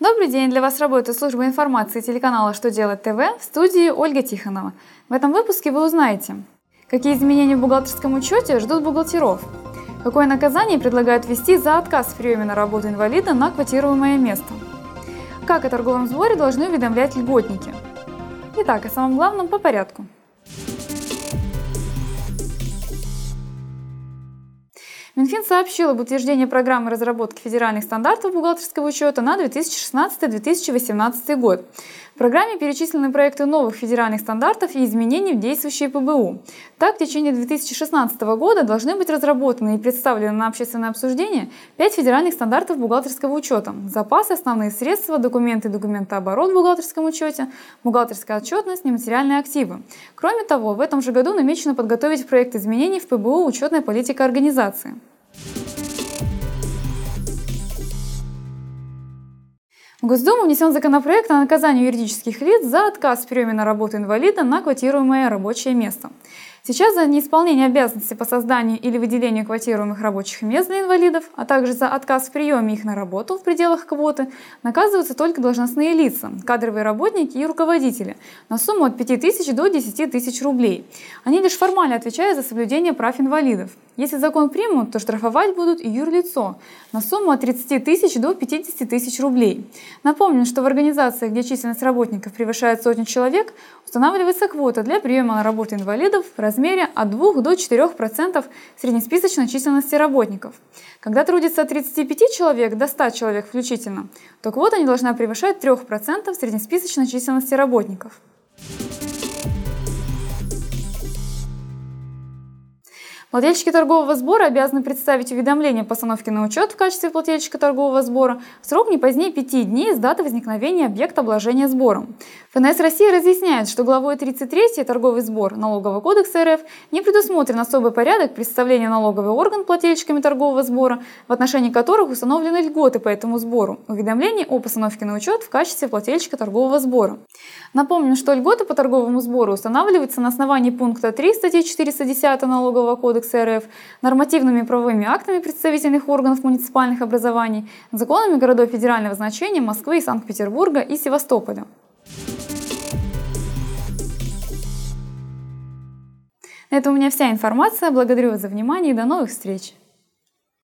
Добрый день! Для вас работает служба информации телеканала «Что делать ТВ» в студии Ольга Тихонова. В этом выпуске вы узнаете, какие изменения в бухгалтерском учете ждут бухгалтеров, какое наказание предлагают ввести за отказ в приеме на работу инвалида на квотируемое место, как о торговом сборе должны уведомлять льготники. Итак, о самом главном по порядку. Минфин сообщил об утверждении программы разработки федеральных стандартов бухгалтерского учета на 2016-2018 год. В программе перечислены проекты новых федеральных стандартов и изменений в действующие ПБУ. Так, в течение 2016 года должны быть разработаны и представлены на общественное обсуждение 5 федеральных стандартов бухгалтерского учета. Запасы, основные средства, документы и документооборот в бухгалтерском учете, бухгалтерская отчетность, нематериальные активы. Кроме того, в этом же году намечено подготовить проект изменений в ПБУ «Учетная политика организации». В Госдуму внесен законопроект о наказании юридических лиц за отказ в приеме на работу инвалида на квотируемое рабочее место. Сейчас за неисполнение обязанностей по созданию или выделению квотируемых рабочих мест для инвалидов, а также за отказ в приеме их на работу в пределах квоты, наказываются только должностные лица, кадровые работники и руководители на сумму от 5 тысяч до 10 тысяч рублей. Они лишь формально отвечают за соблюдение прав инвалидов. Если закон примут, то штрафовать будут и юрлицо на сумму от 30 тысяч до 50 тысяч рублей. Напомню, что в организациях, где численность работников превышает сотню человек, устанавливается квота для приема на работу инвалидов в размере от 2 до 4% среднесписочной численности работников. Когда трудится от 35 человек до 100 человек включительно, то квота не должна превышать 3% среднесписочной численности работников. Плательщики торгового сбора обязаны представить уведомление о постановке на учет в качестве плательщика торгового сбора в срок не позднее 5 дней с даты возникновения объекта обложения сбором. ФНС России разъясняет, что главой 33 торговый сбор Налогового кодекса РФ не предусмотрен особый порядок представления налоговый орган плательщиками торгового сбора, в отношении которых установлены льготы по этому сбору, уведомление о постановке на учет в качестве плательщика торгового сбора. Напомню, что льготы по торговому сбору устанавливаются на основании пункта 3 статьи 410 Налогового кодекса РФ, нормативными правовыми актами представительных органов муниципальных образований, законами городов федерального значения Москвы и Санкт-Петербурга и Севастополя. На этом у меня вся информация. Благодарю вас за внимание и до новых встреч!